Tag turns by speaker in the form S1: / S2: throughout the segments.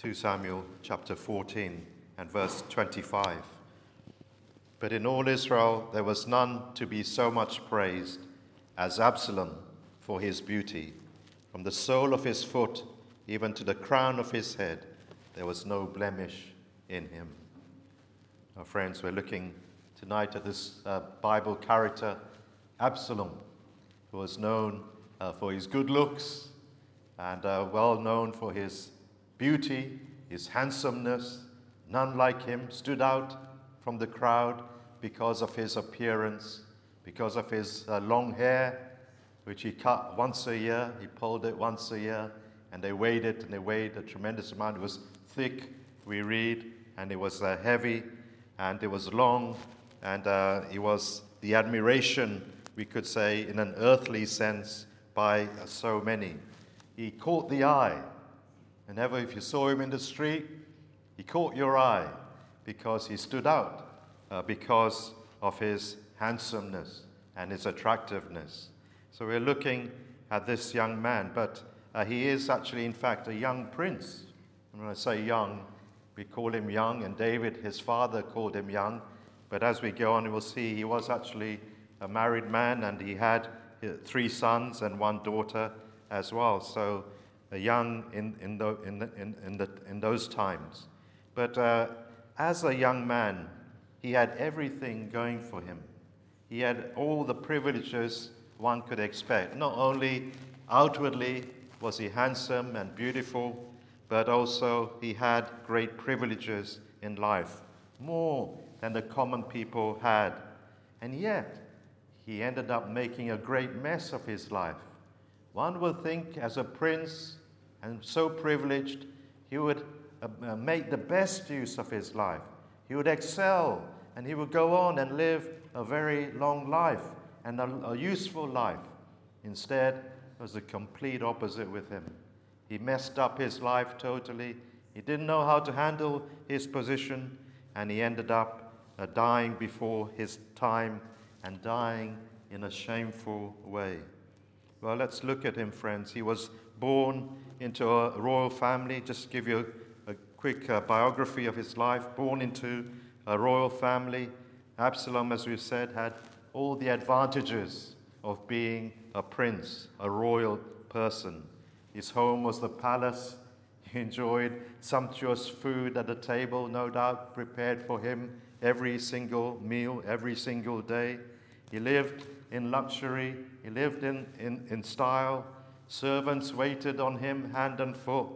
S1: 2 Samuel chapter 14 and verse 25. But in all Israel there was none to be so much praised as Absalom for his beauty. From the sole of his foot even to the crown of his head, there was no blemish in him. Our friends, we're looking tonight at this uh, Bible character, Absalom, who was known uh, for his good looks and uh, well known for his beauty, his handsomeness. None like him stood out from the crowd because of his appearance, because of his uh, long hair, which he cut once a year. He pulled it once a year, and they weighed it, and they weighed a tremendous amount. It was thick, we read, and it was uh, heavy, and it was long, and uh, it was the admiration, we could say, in an earthly sense, by so many. He caught the eye. Whenever, if you saw him in the street, he caught your eye because he stood out, uh, because of his handsomeness and his attractiveness. So we're looking at this young man, but uh, he is actually, in fact, a young prince. And when I say young, we call him young, and David, his father, called him young. But as we go on, we will see he was actually a married man and he had uh, three sons and one daughter as well. So young in, in, the, in, the, in, in, the, in those times. But uh, as a young man, he had everything going for him. He had all the privileges one could expect. Not only outwardly was he handsome and beautiful, but also he had great privileges in life, more than the common people had. And yet, he ended up making a great mess of his life. One would think, as a prince and so privileged, he would uh, uh, make the best use of his life. He would excel and he would go on and live a very long life and a, a useful life. Instead, it was the complete opposite with him. He messed up his life totally. He didn't know how to handle his position, and he ended up uh, dying before his time and dying in a shameful way. Well, let's look at him, friends. He was born into a royal family. Just give you a, a quick uh, biography of his life. Born into a royal family. Absalom, as we've said, had all the advantages of being a prince, a royal person. His home was the palace. He enjoyed sumptuous food at the table, no doubt prepared for him every single meal, every single day. He lived in luxury, he lived in, in, in style. Servants waited on him hand and foot.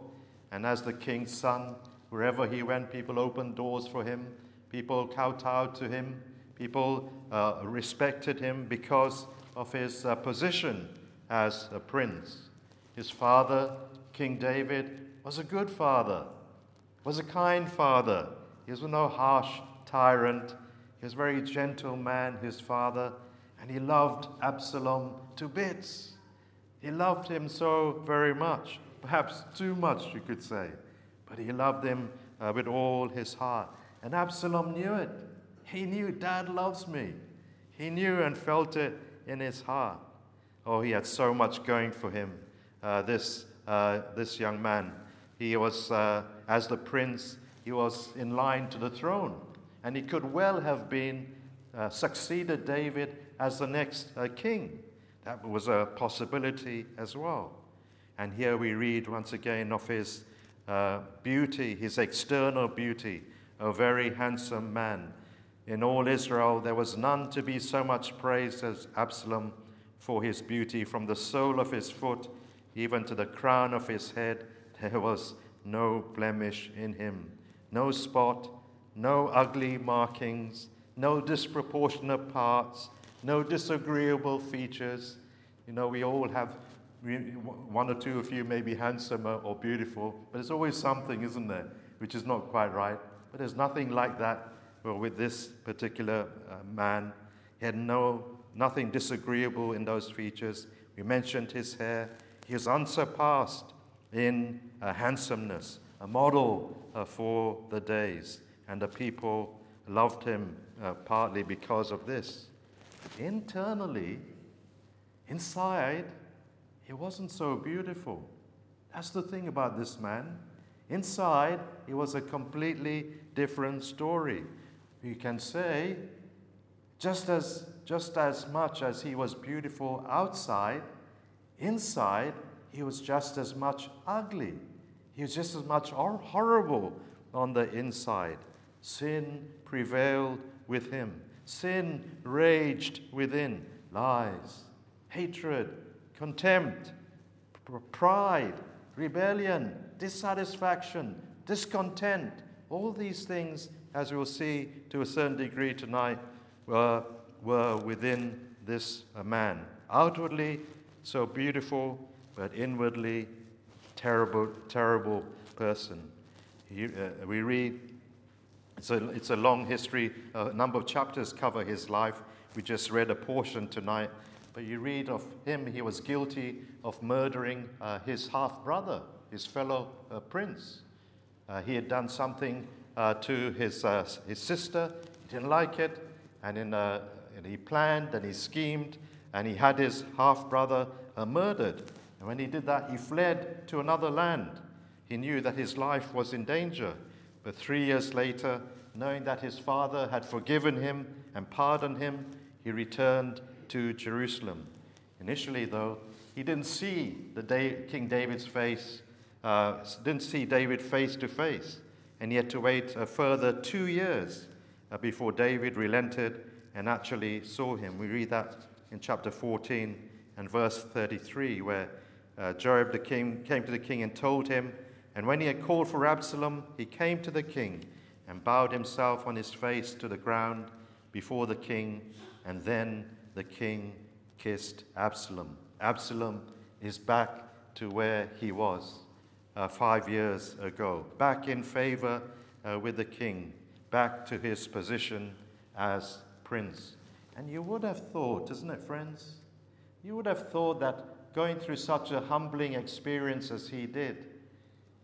S1: And as the king's son, wherever he went, people opened doors for him, people kowtowed to him, people uh, respected him because of his uh, position as a prince. His father, King David, was a good father, was a kind father. He was no harsh tyrant. He was a very gentle man, his father, and he loved Absalom to bits. He loved him so very much, perhaps too much, you could say, but he loved him uh, with all his heart. And Absalom knew it. He knew, Dad loves me. He knew and felt it in his heart. Oh, he had so much going for him, uh, this, uh, this young man. He was, uh, as the prince, he was in line to the throne. And he could well have been uh, succeeded David as the next uh, king. That was a possibility as well. And here we read once again of his uh, beauty, his external beauty, a very handsome man. In all Israel, there was none to be so much praised as Absalom for his beauty. From the sole of his foot even to the crown of his head, there was no blemish in him, no spot, no ugly markings, no disproportionate parts, no disagreeable features. You know, we all have one or two of you may be handsomer or beautiful, but there's always something, isn't there, which is not quite right. But there's nothing like that well, with this particular uh, man. He had no, nothing disagreeable in those features. We mentioned his hair. He was unsurpassed in uh, handsomeness, a model uh, for the days. And the people loved him uh, partly because of this. Internally, inside, he wasn't so beautiful. That's the thing about this man. Inside, it was a completely different story. You can say, just as, just as much as he was beautiful outside, inside, he was just as much ugly. He was just as much horrible on the inside. Sin prevailed with him. Sin raged within. Lies, hatred, contempt, pride, rebellion, dissatisfaction, discontent. All these things, as we'll see to a certain degree tonight, were, were within this man. Outwardly, so beautiful, but inwardly, terrible, terrible person. He, uh, we read, it's a, it's a long history, a number of chapters cover his life. We just read a portion tonight. But you read of him, he was guilty of murdering uh, his half brother, his fellow uh, prince. Uh, he had done something uh, to his, uh, his sister, he didn't like it, and, in, uh, and he planned and he schemed, and he had his half brother murdered. And when he did that, he fled to another land. He knew that his life was in danger. But three years later, knowing that his father had forgiven him and pardoned him, he returned to Jerusalem. Initially, though, he didn't see the day, King David's face, uh, didn't see David face to face, and he had to wait a further two years uh, before David relented and actually saw him. We read that in chapter 14 and verse 33, where uh, Joab the king came to the king and told him, and when he had called for Absalom, he came to the king and bowed himself on his face to the ground before the king, and then the king kissed Absalom. Absalom is back to where he was uh, five years ago, back in favor uh, with the king, back to his position as prince. And you would have thought, isn't it, friends? You would have thought that going through such a humbling experience as he did,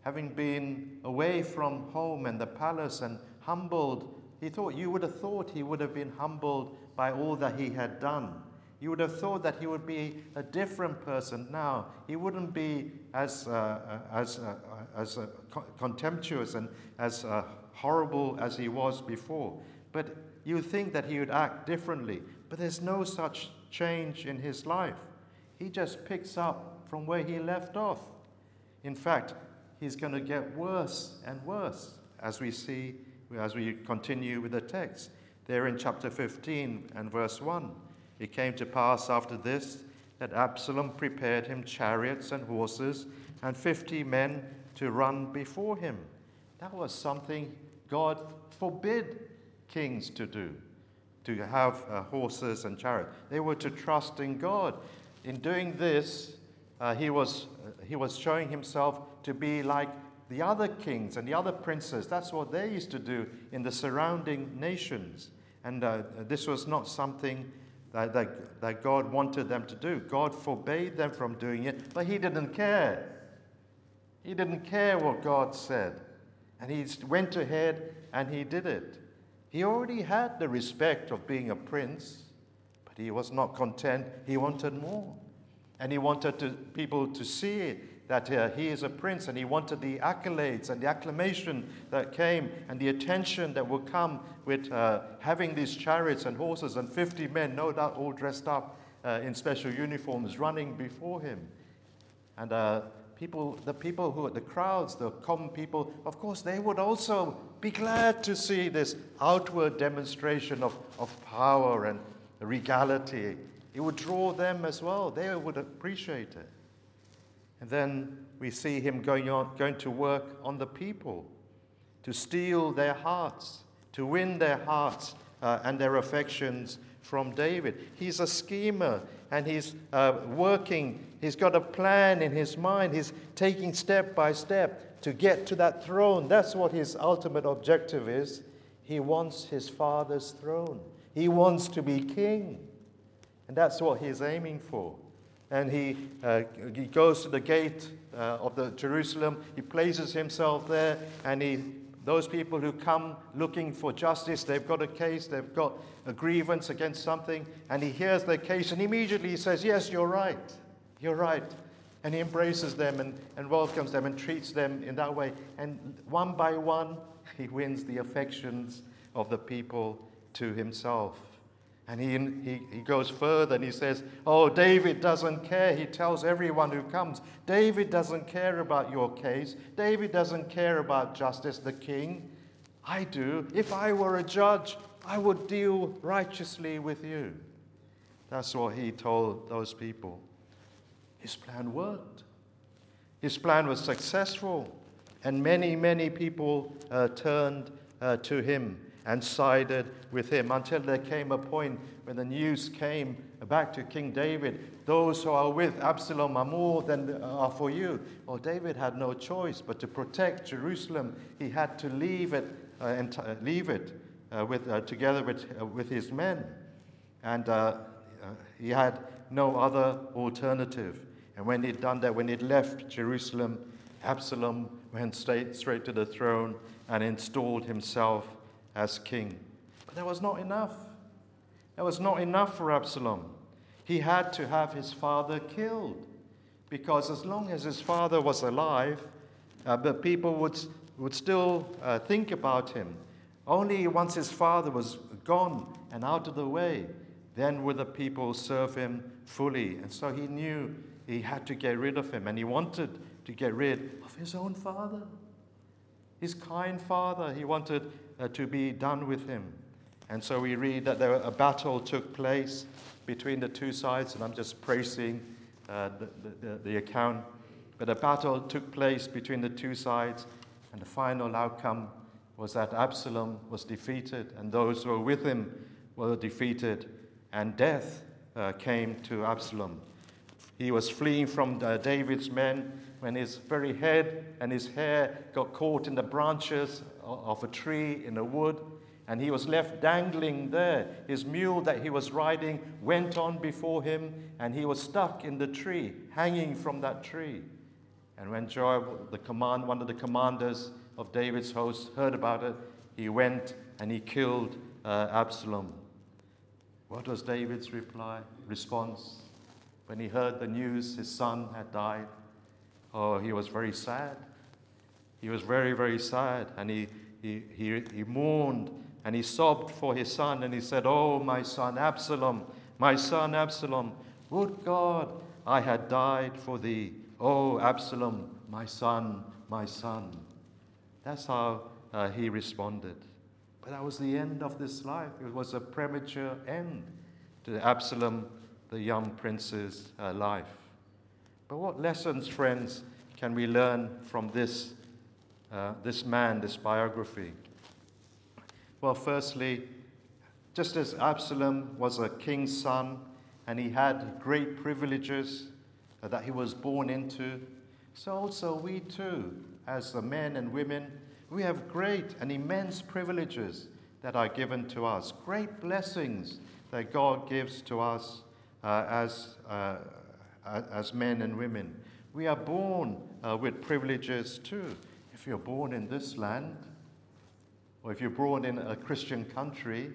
S1: having been away from home and the palace and humbled, he thought you would have thought he would have been humbled by all that he had done. You would have thought that he would be a different person now. He wouldn't be as, uh, uh as, uh, as uh, contemptuous and as uh, horrible as he was before. But you think that he would act differently. But there's no such change in his life. He just picks up from where he left off. In fact, he's going to get worse and worse as we see, as we continue with the text. There in chapter 15 and verse 1, it came to pass after this that Absalom prepared him chariots and horses and 50 men to run before him. That was something God forbid kings to do, to have uh, horses and chariots. They were to trust in God. In doing this, uh, he, was, uh, he was showing himself to be like the other kings and the other princes. That's what they used to do in the surrounding nations. And uh, this was not something that, that, that God wanted them to do. God forbade them from doing it, but He didn't care. He didn't care what God said. And He went ahead and He did it. He already had the respect of being a prince, but He was not content. He wanted more. And He wanted to, people to see it that uh, he is a prince and he wanted the accolades and the acclamation that came and the attention that would come with uh, having these chariots and horses and 50 men, no doubt all dressed up uh, in special uniforms, running before him. And uh, people, the people who, the crowds, the common people, of course, they would also be glad to see this outward demonstration of, of power and regality. It would draw them as well. They would appreciate it. And then we see him going, on, going to work on the people, to steal their hearts, to win their hearts uh, and their affections from David. He's a schemer and he's uh, working, he's got a plan in his mind, he's taking step by step to get to that throne. That's what his ultimate objective is. He wants his father's throne, he wants to be king. And that's what he's aiming for and he, uh, he goes to the gate uh, of the Jerusalem. He places himself there, and he, those people who come looking for justice, they've got a case, they've got a grievance against something, and he hears their case, and immediately he says, Yes, you're right. You're right. And he embraces them and, and welcomes them and treats them in that way. And one by one, he wins the affections of the people to himself. And he, he, he goes further and he says, Oh, David doesn't care. He tells everyone who comes, David doesn't care about your case. David doesn't care about justice, the king. I do. If I were a judge, I would deal righteously with you. That's what he told those people. His plan worked. His plan was successful, and many, many people uh, turned uh, to him and sided with him until there came a point when the news came back to King David those who are with Absalom are more than are for you. Well, David had no choice but to protect Jerusalem. He had to leave it, uh, and uh, leave it uh, with, uh, together with, uh, with his men. And uh, he had no other alternative. And when he'd done that, when he'd left Jerusalem, Absalom went straight, straight to the throne and installed himself as king. That was not enough. That was not enough for Absalom. He had to have his father killed because as long as his father was alive, uh, the people would, would still uh, think about him. Only once his father was gone and out of the way, then would the people serve him fully. And so he knew he had to get rid of him, and he wanted to get rid of his own father, his kind father. He wanted uh, to be done with him. And so we read that there, a battle took place between the two sides, and I'm just praising uh, the, the, the account. But a battle took place between the two sides, and the final outcome was that Absalom was defeated, and those who were with him were defeated, and death uh, came to Absalom. He was fleeing from uh, David's men when his very head and his hair got caught in the branches of a tree in a wood, and he was left dangling there. His mule that he was riding went on before him, and he was stuck in the tree, hanging from that tree. And when Joab, the command, one of the commanders of David's host, heard about it, he went and he killed uh, Absalom. What was David's reply, response? When he heard the news his son had died, oh, he was very sad. He was very, very sad. And he, he, he, he mourned and he sobbed for his son. And he said, Oh, my son Absalom, my son Absalom, would God I had died for thee. Oh, Absalom, my son, my son. That's how uh, he responded. But that was the end of this life. It was a premature end to Absalom, the young prince's uh, life. But what lessons, friends, can we learn from this, uh, this man, this biography? Well, firstly, just as Absalom was a king's son and he had great privileges that he was born into, so also we too, as the men and women, we have great and immense privileges that are given to us, great blessings that God gives to us uh, as, uh, as men and women. We are born uh, with privileges too. If you're born in this land, or if you're born in a Christian country,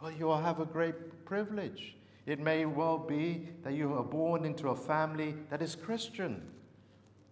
S1: well, you will have a great privilege. It may well be that you are born into a family that is Christian.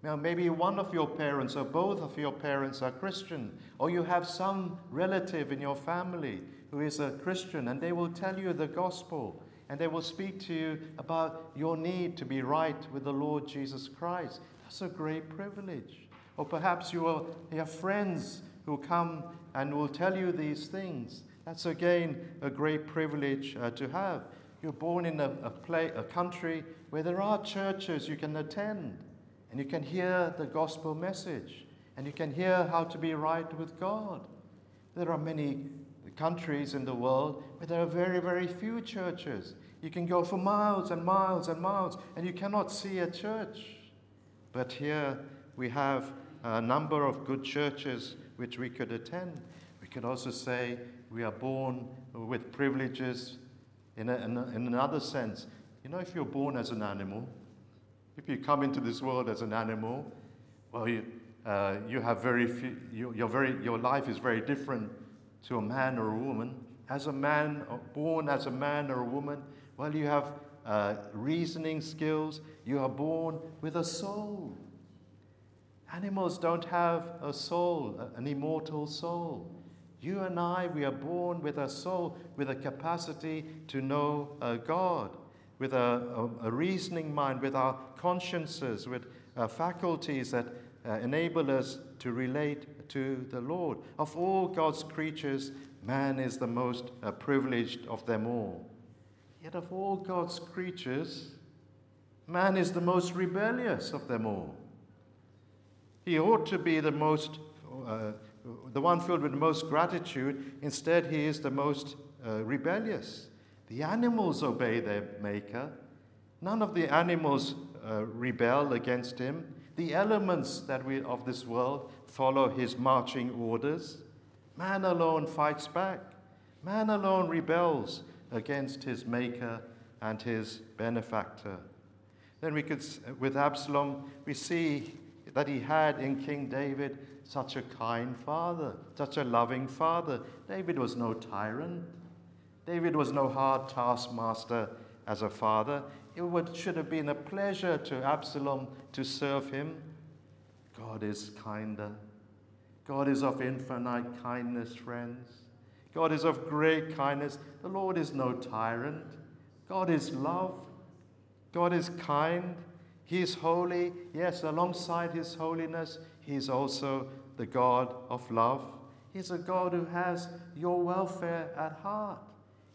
S1: Now, maybe one of your parents or both of your parents are Christian, or you have some relative in your family who is a Christian, and they will tell you the gospel, and they will speak to you about your need to be right with the Lord Jesus Christ. That's a great privilege. Or perhaps you, will, you have friends who come and will tell you these things. That's again a great privilege uh, to have. You're born in a, a, play, a country where there are churches you can attend and you can hear the gospel message and you can hear how to be right with God. There are many countries in the world where there are very, very few churches. You can go for miles and miles and miles and you cannot see a church. But here we have a number of good churches which we could attend. We could also say we are born with privileges in, a, in, a, in another sense. You know, if you're born as an animal, if you come into this world as an animal, well, you, uh, you have very few, you, you're very, your life is very different to a man or a woman. As a man, uh, born as a man or a woman, well, you have uh, reasoning skills. You are born with a soul. Animals don't have a soul, an immortal soul. You and I, we are born with a soul, with a capacity to know uh, God, with a, a, a, reasoning mind, with our consciences, with uh, faculties that uh, enable us to relate to the Lord. Of all God's creatures, man is the most uh, privileged of them all. Yet, of all God's creatures, man is the most rebellious of them all. He ought to be the most, uh, the one filled with the most gratitude. Instead, he is the most uh, rebellious. The animals obey their maker. None of the animals uh, rebel against him. The elements that we of this world follow his marching orders. Man alone fights back. Man alone rebels against his maker and his benefactor. Then we could, with Absalom, we see that he had in King David such a kind father, such a loving father. David was no tyrant. David was no hard taskmaster as a father. It would, should have been a pleasure to Absalom to serve him. God is kinder. God is of infinite kindness, friends. God is of great kindness. The Lord is no tyrant. God is love. God is kind. He is holy. Yes, alongside His holiness, He is also the God of love. He's a God who has your welfare at heart.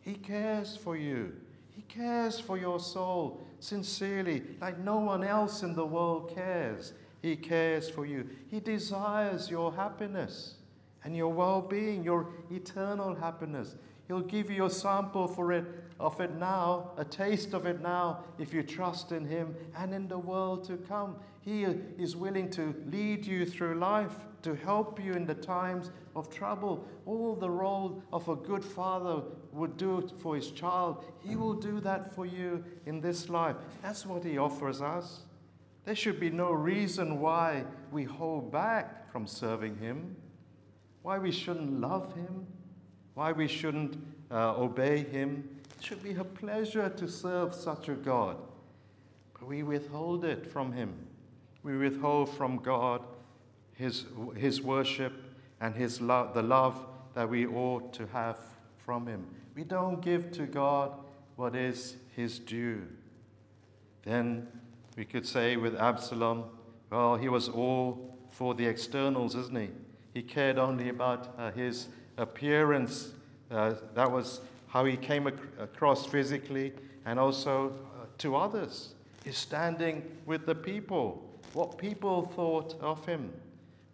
S1: He cares for you. He cares for your soul sincerely, like no one else in the world cares. He cares for you. He desires your happiness and your well being, your eternal happiness. He'll give you a sample for it of it now, a taste of it now, if you trust in Him and in the world to come. He is willing to lead you through life, to help you in the times of trouble. All the role of a good father would do for his child, He will do that for you in this life. That's what He offers us. There should be no reason why we hold back from serving Him, why we shouldn't love Him, why we shouldn't uh, obey Him. It should be a pleasure to serve such a God. But we withhold it from Him. We withhold from God His, his worship and his love, the love that we ought to have from Him. We don't give to God what is His due. Then we could say with Absalom, well, he was all for the externals, isn't he? He cared only about uh, his appearance. Uh, that was how he came ac- across physically and also uh, to others. He's standing with the people, what people thought of him.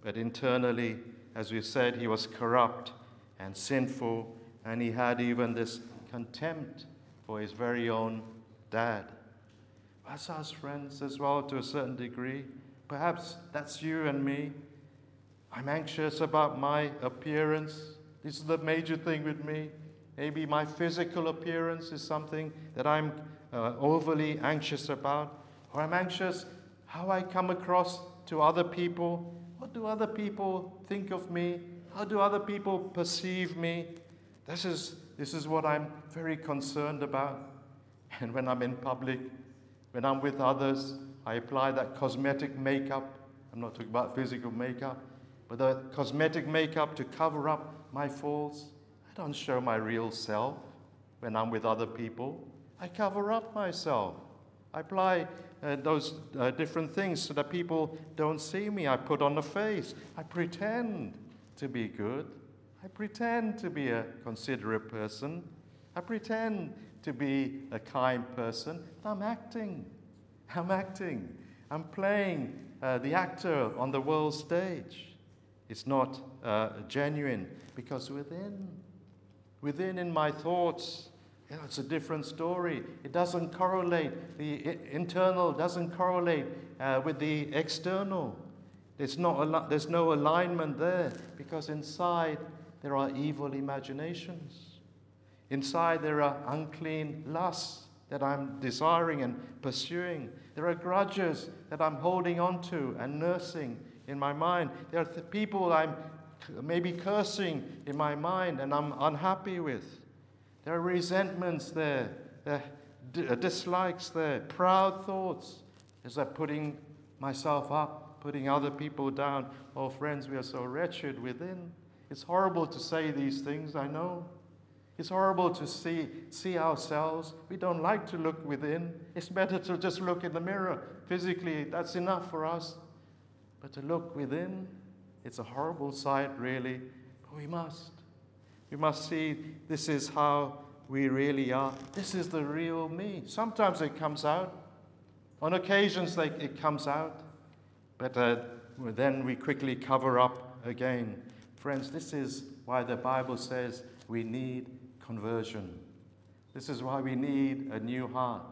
S1: But internally, as we said, he was corrupt and sinful, and he had even this contempt for his very own dad. That's us, friends, as well, to a certain degree. Perhaps that's you and me. I'm anxious about my appearance. This is the major thing with me. Maybe my physical appearance is something that I'm uh, overly anxious about. Or I'm anxious how I come across to other people. What do other people think of me? How do other people perceive me? This is, this is what I'm very concerned about. And when I'm in public, when I'm with others, I apply that cosmetic makeup. I'm not talking about physical makeup, but the cosmetic makeup to cover up my faults. I don't show my real self when I'm with other people. I cover up myself. I apply uh, those uh, different things so that people don't see me. I put on a face. I pretend to be good. I pretend to be a considerate person. I pretend to be a kind person. I'm acting. I'm acting. I'm playing uh, the actor on the world stage. It's not uh, genuine because within, within in my thoughts, you know, it's a different story. It doesn't correlate. The internal doesn't correlate uh, with the external. There's, not al- there's no alignment there because inside there are evil imaginations. Inside, there are unclean lusts that I'm desiring and pursuing. There are grudges that I'm holding on to and nursing in my mind. There are th- people I'm maybe cursing in my mind and I'm unhappy with. There are resentments there. There are uh, dislikes there, proud thoughts. Is that putting myself up, putting other people down? Oh, friends, we are so wretched within. It's horrible to say these things, I know. It's horrible to see, see ourselves. We don't like to look within. It's better to just look in the mirror. Physically, that's enough for us. But to look within, it's a horrible sight, really. But we must. We must see this is how we really are. This is the real me. Sometimes it comes out. On occasions, they, it comes out. But uh, then we quickly cover up again. Friends, this is why the Bible says we need conversion. This is why we need a new heart.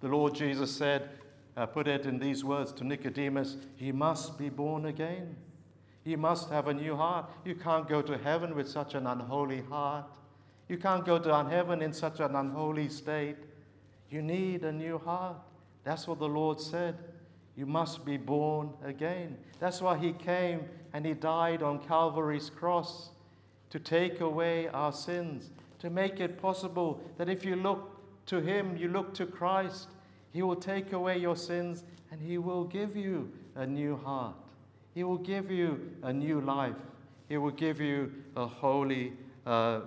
S1: The Lord Jesus said, uh, put it in these words to Nicodemus, he must be born again. He must have a new heart. You can't go to heaven with such an unholy heart. You can't go to heaven in such an unholy state. You need a new heart. That's what the Lord said. You must be born again. That's why He came and He died on Calvary's cross to take away our sins, to make it possible that if you look to Him, you look to Christ, He will take away your sins and He will give you a new heart. He will give you a new life. He will give you a holy, uh,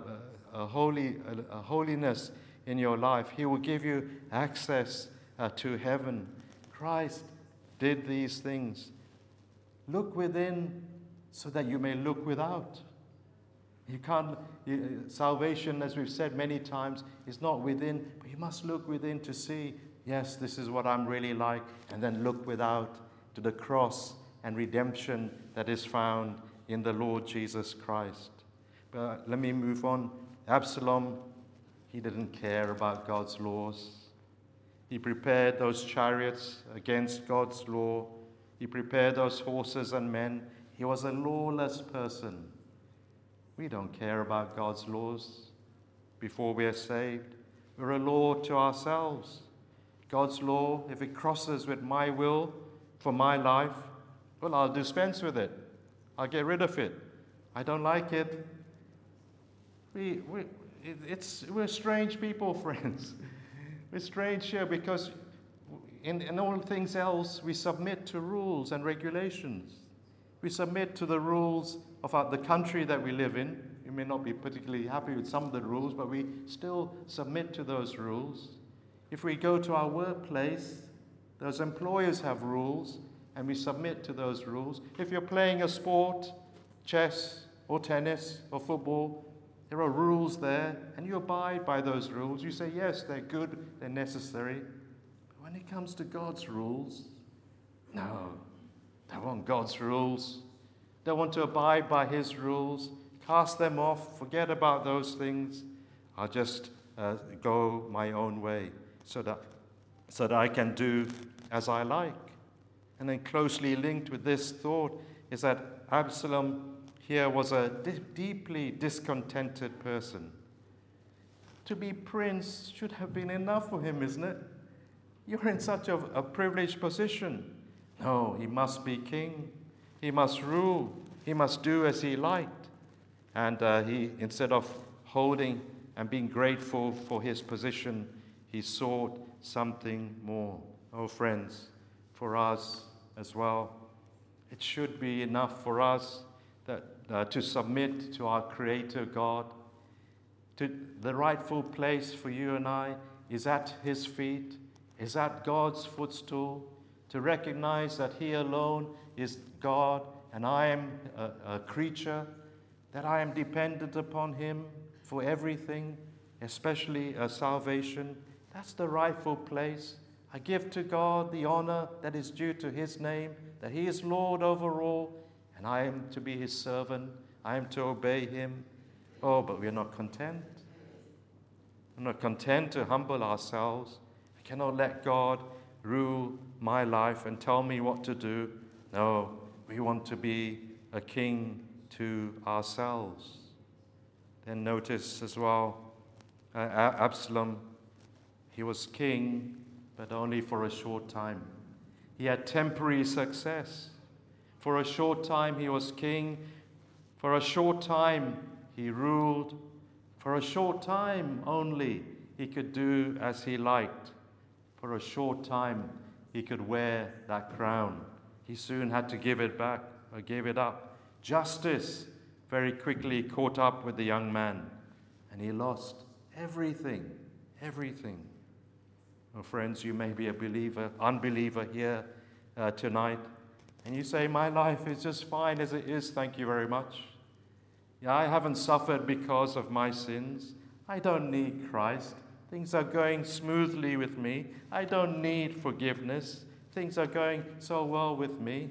S1: a holy, a, holiness in your life. He will give you access uh, to heaven. Christ did these things. Look within so that you may look without. You can't, you, salvation, as we've said many times, is not within, but you must look within to see, yes, this is what I'm really like, and then look without to the cross and redemption that is found in the Lord Jesus Christ. But let me move on. Absalom, he didn't care about God's laws. He prepared those chariots against God's law. He prepared those horses and men. He was a lawless person. We don't care about God's laws before we are saved. We're a law to ourselves. God's law, if it crosses with my will for my life, well, I'll dispense with it. I'll get rid of it. I don't like it. We, we, it's, we're strange people, friends. we're strange here because in, in all things else, we submit to rules and regulations. We submit to the rules of our, the country that we live in. We may not be particularly happy with some of the rules, but we still submit to those rules. If we go to our workplace, those employers have rules, and we submit to those rules. If you're playing a sport, chess or tennis or football, there are rules there, and you abide by those rules. You say, yes, they're good, they're necessary. But when it comes to God's rules, no, they want God's rules. They want to abide by His rules. Cast them off, forget about those things. I'll just uh, go my own way so that, so that I can do as I like. And then, closely linked with this thought is that Absalom here was a di- deeply discontented person. To be prince should have been enough for him, isn't it? You're in such a, a privileged position. No, he must be king. He must rule. He must do as he liked. And uh, he, instead of holding and being grateful for his position, he sought something more. Oh, friends, for us as well. It should be enough for us that, uh, to submit to our Creator God. To the rightful place for you and I is at His feet, is at God's footstool. To recognize that He alone is God and I am a, a creature, that I am dependent upon Him for everything, especially uh, salvation. That's the rightful place. I give to God the honor that is due to his name, that he is Lord over all, and I am to be his servant. I am to obey him. Oh, but we are not content. We're not content to humble ourselves. I cannot let God rule my life and tell me what to do. No, we want to be a king to ourselves. Then notice as well, uh, Absalom, he was king but only for a short time. He had temporary success. For a short time, he was king. For a short time, he ruled. For a short time only, he could do as he liked.
S2: for a short time he could wear that crown. He soon had to give it back uh, or give it up. Justice very quickly caught up with the young man, and he lost everything. Everything. Oh, friends, you may be a believer, unbeliever here uh, tonight, and you say, My life is just fine as it is, thank you very much. Yeah, I haven't suffered because of my sins. I don't need Christ. Things are going smoothly with me. I don't need forgiveness. Things are going so well with me.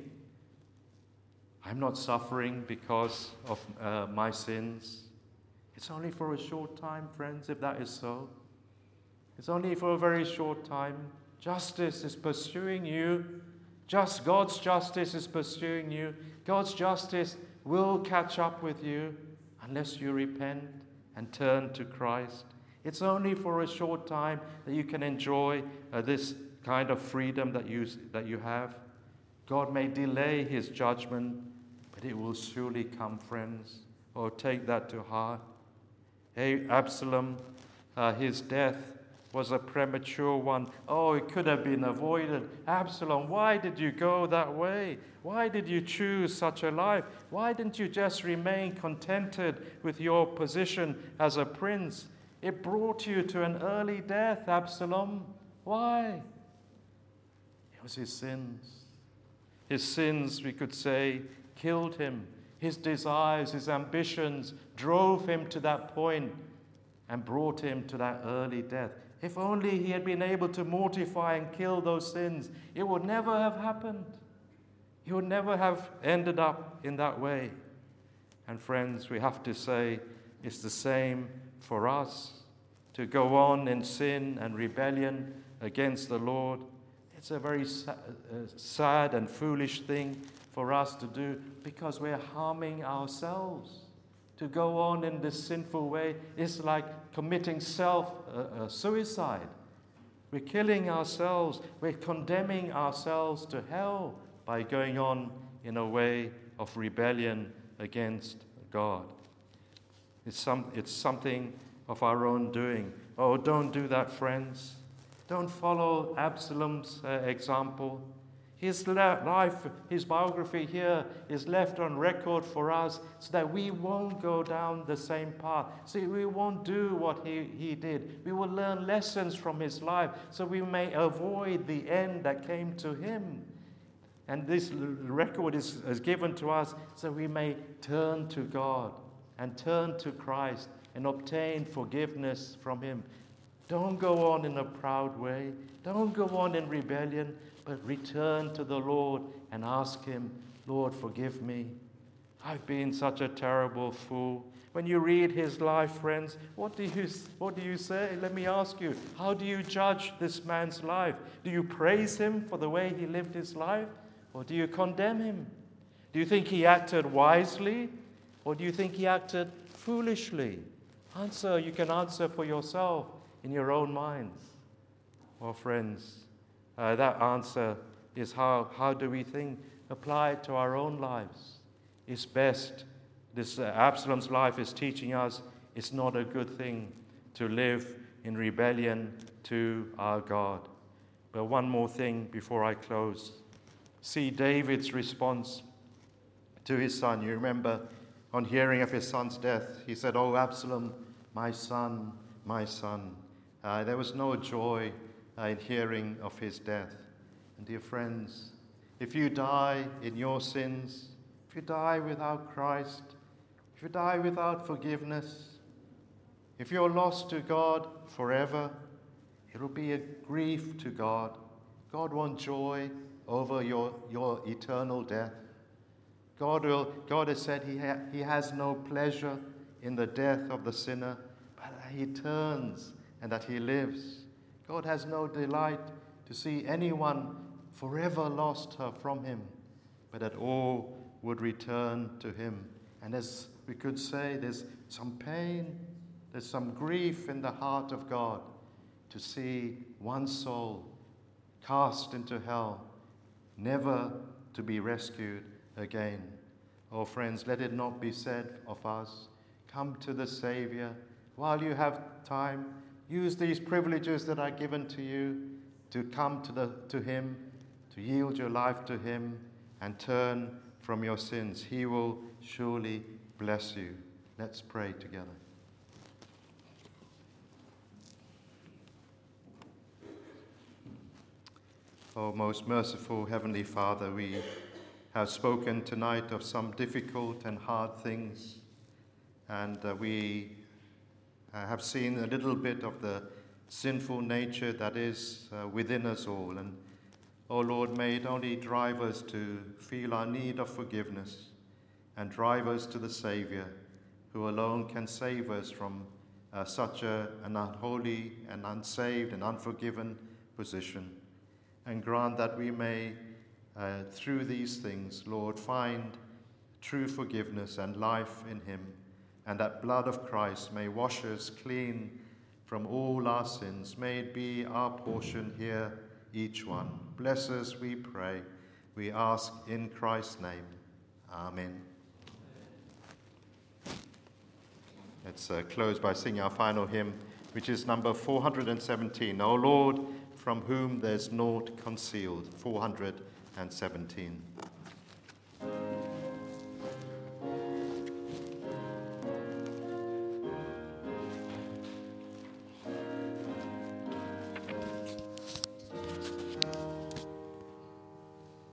S2: I'm not suffering because of uh, my sins. It's only for a short time, friends, if that is so. It's only for a very short time. Justice is pursuing you. Just God's justice is pursuing you. God's justice will catch up with you unless you repent and turn to Christ. It's only for a short time that you can enjoy uh, this kind of freedom that you, that you have. God may delay his judgment, but it will surely come, friends. Oh, take that to heart. Hey, Absalom, uh, his death was a premature one. Oh, it could have been avoided. Absalom, why did you go that way? Why did you choose such a life? Why didn't you just remain contented with your position as a prince? It brought you to an early death, Absalom. Why? It was his sins. His sins, we could say, killed him. His desires, his ambitions drove him to that point and brought him to that early death. If only he had been able to mortify and kill those sins, it would never have happened. He would never have ended up in that way. And friends, we have to say it's the same for us to go on in sin and rebellion against the Lord. It's a very uh, sad and foolish thing for us to do because we're harming ourselves to go on in this sinful way is like committing self uh, uh, suicide. We're killing ourselves, we're condemning ourselves to hell by going on in a way of rebellion against God. It's, some, it's something of our own doing. Oh, don't do that, friends. Don't follow Absalom's uh, example. His life, his biography here is left on record for us so that we won't go down the same path. See, we won't do what he, he did. We will learn lessons from his life so we may avoid the end that came to him. And this record is, is given to us so we may turn to God and turn to Christ and obtain forgiveness from him. Don't go on in a proud way. Don't go on in rebellion but return to the Lord and ask Him, Lord, forgive me. I've been such a terrible fool. When you read his life, friends, what do, you, what do you say? Let me ask you, how do you judge this man's life? Do you praise him for the way he lived his life, or do you condemn him? Do you think he acted wisely, or do you think he acted foolishly? Answer, you can answer for yourself in your own minds. Well, friends, uh, that answer is how, how do we think apply it to our own lives? It's best. This uh, Absalom's life is teaching us it's not a good thing to live in rebellion to our God. But one more thing before I close. See David's response to his son. You remember on hearing of his son's death, he said, Oh, Absalom, my son, my son. Uh, there was no joy in hearing of his death. And dear friends, if you die in your sins, if you die without Christ, if you die without forgiveness, if you're lost to God forever, it'll be a grief to God. God won't joy over your, your eternal death. God, will, God has said he, ha, he has no pleasure in the death of the sinner, but that he turns and that he lives. God has no delight to see anyone forever lost from him, but that all would return to him. And as we could say, there's some pain, there's some grief in the heart of God to see one soul cast into hell, never to be rescued again. Oh, friends, let it not be said of us, Come to the Savior while you have time Use these privileges that are given to you.
S1: to come to, the, to Him, to yield your life to Him, and turn from your sins. He will surely bless you. Let's pray together. Oh, most merciful Heavenly Father, we have spoken tonight of some difficult and hard things, and uh, we uh, have seen a little bit of the sinful nature that is uh, within us all. And, oh Lord, may it only drive us to feel our need of forgiveness and drive us to the Saviour, who alone can save us from uh, such a, an unholy and unsaved and unforgiven position and grant that we may, uh, through these things, Lord, find true forgiveness and life in Him, and that blood of Christ may wash us clean from all our sins. May it be our portion here, each one. Bless us, we pray. We ask in Christ's name. Amen. Let's uh, close by singing our final hymn, which is number 417. O Lord, from whom there's naught concealed. 417.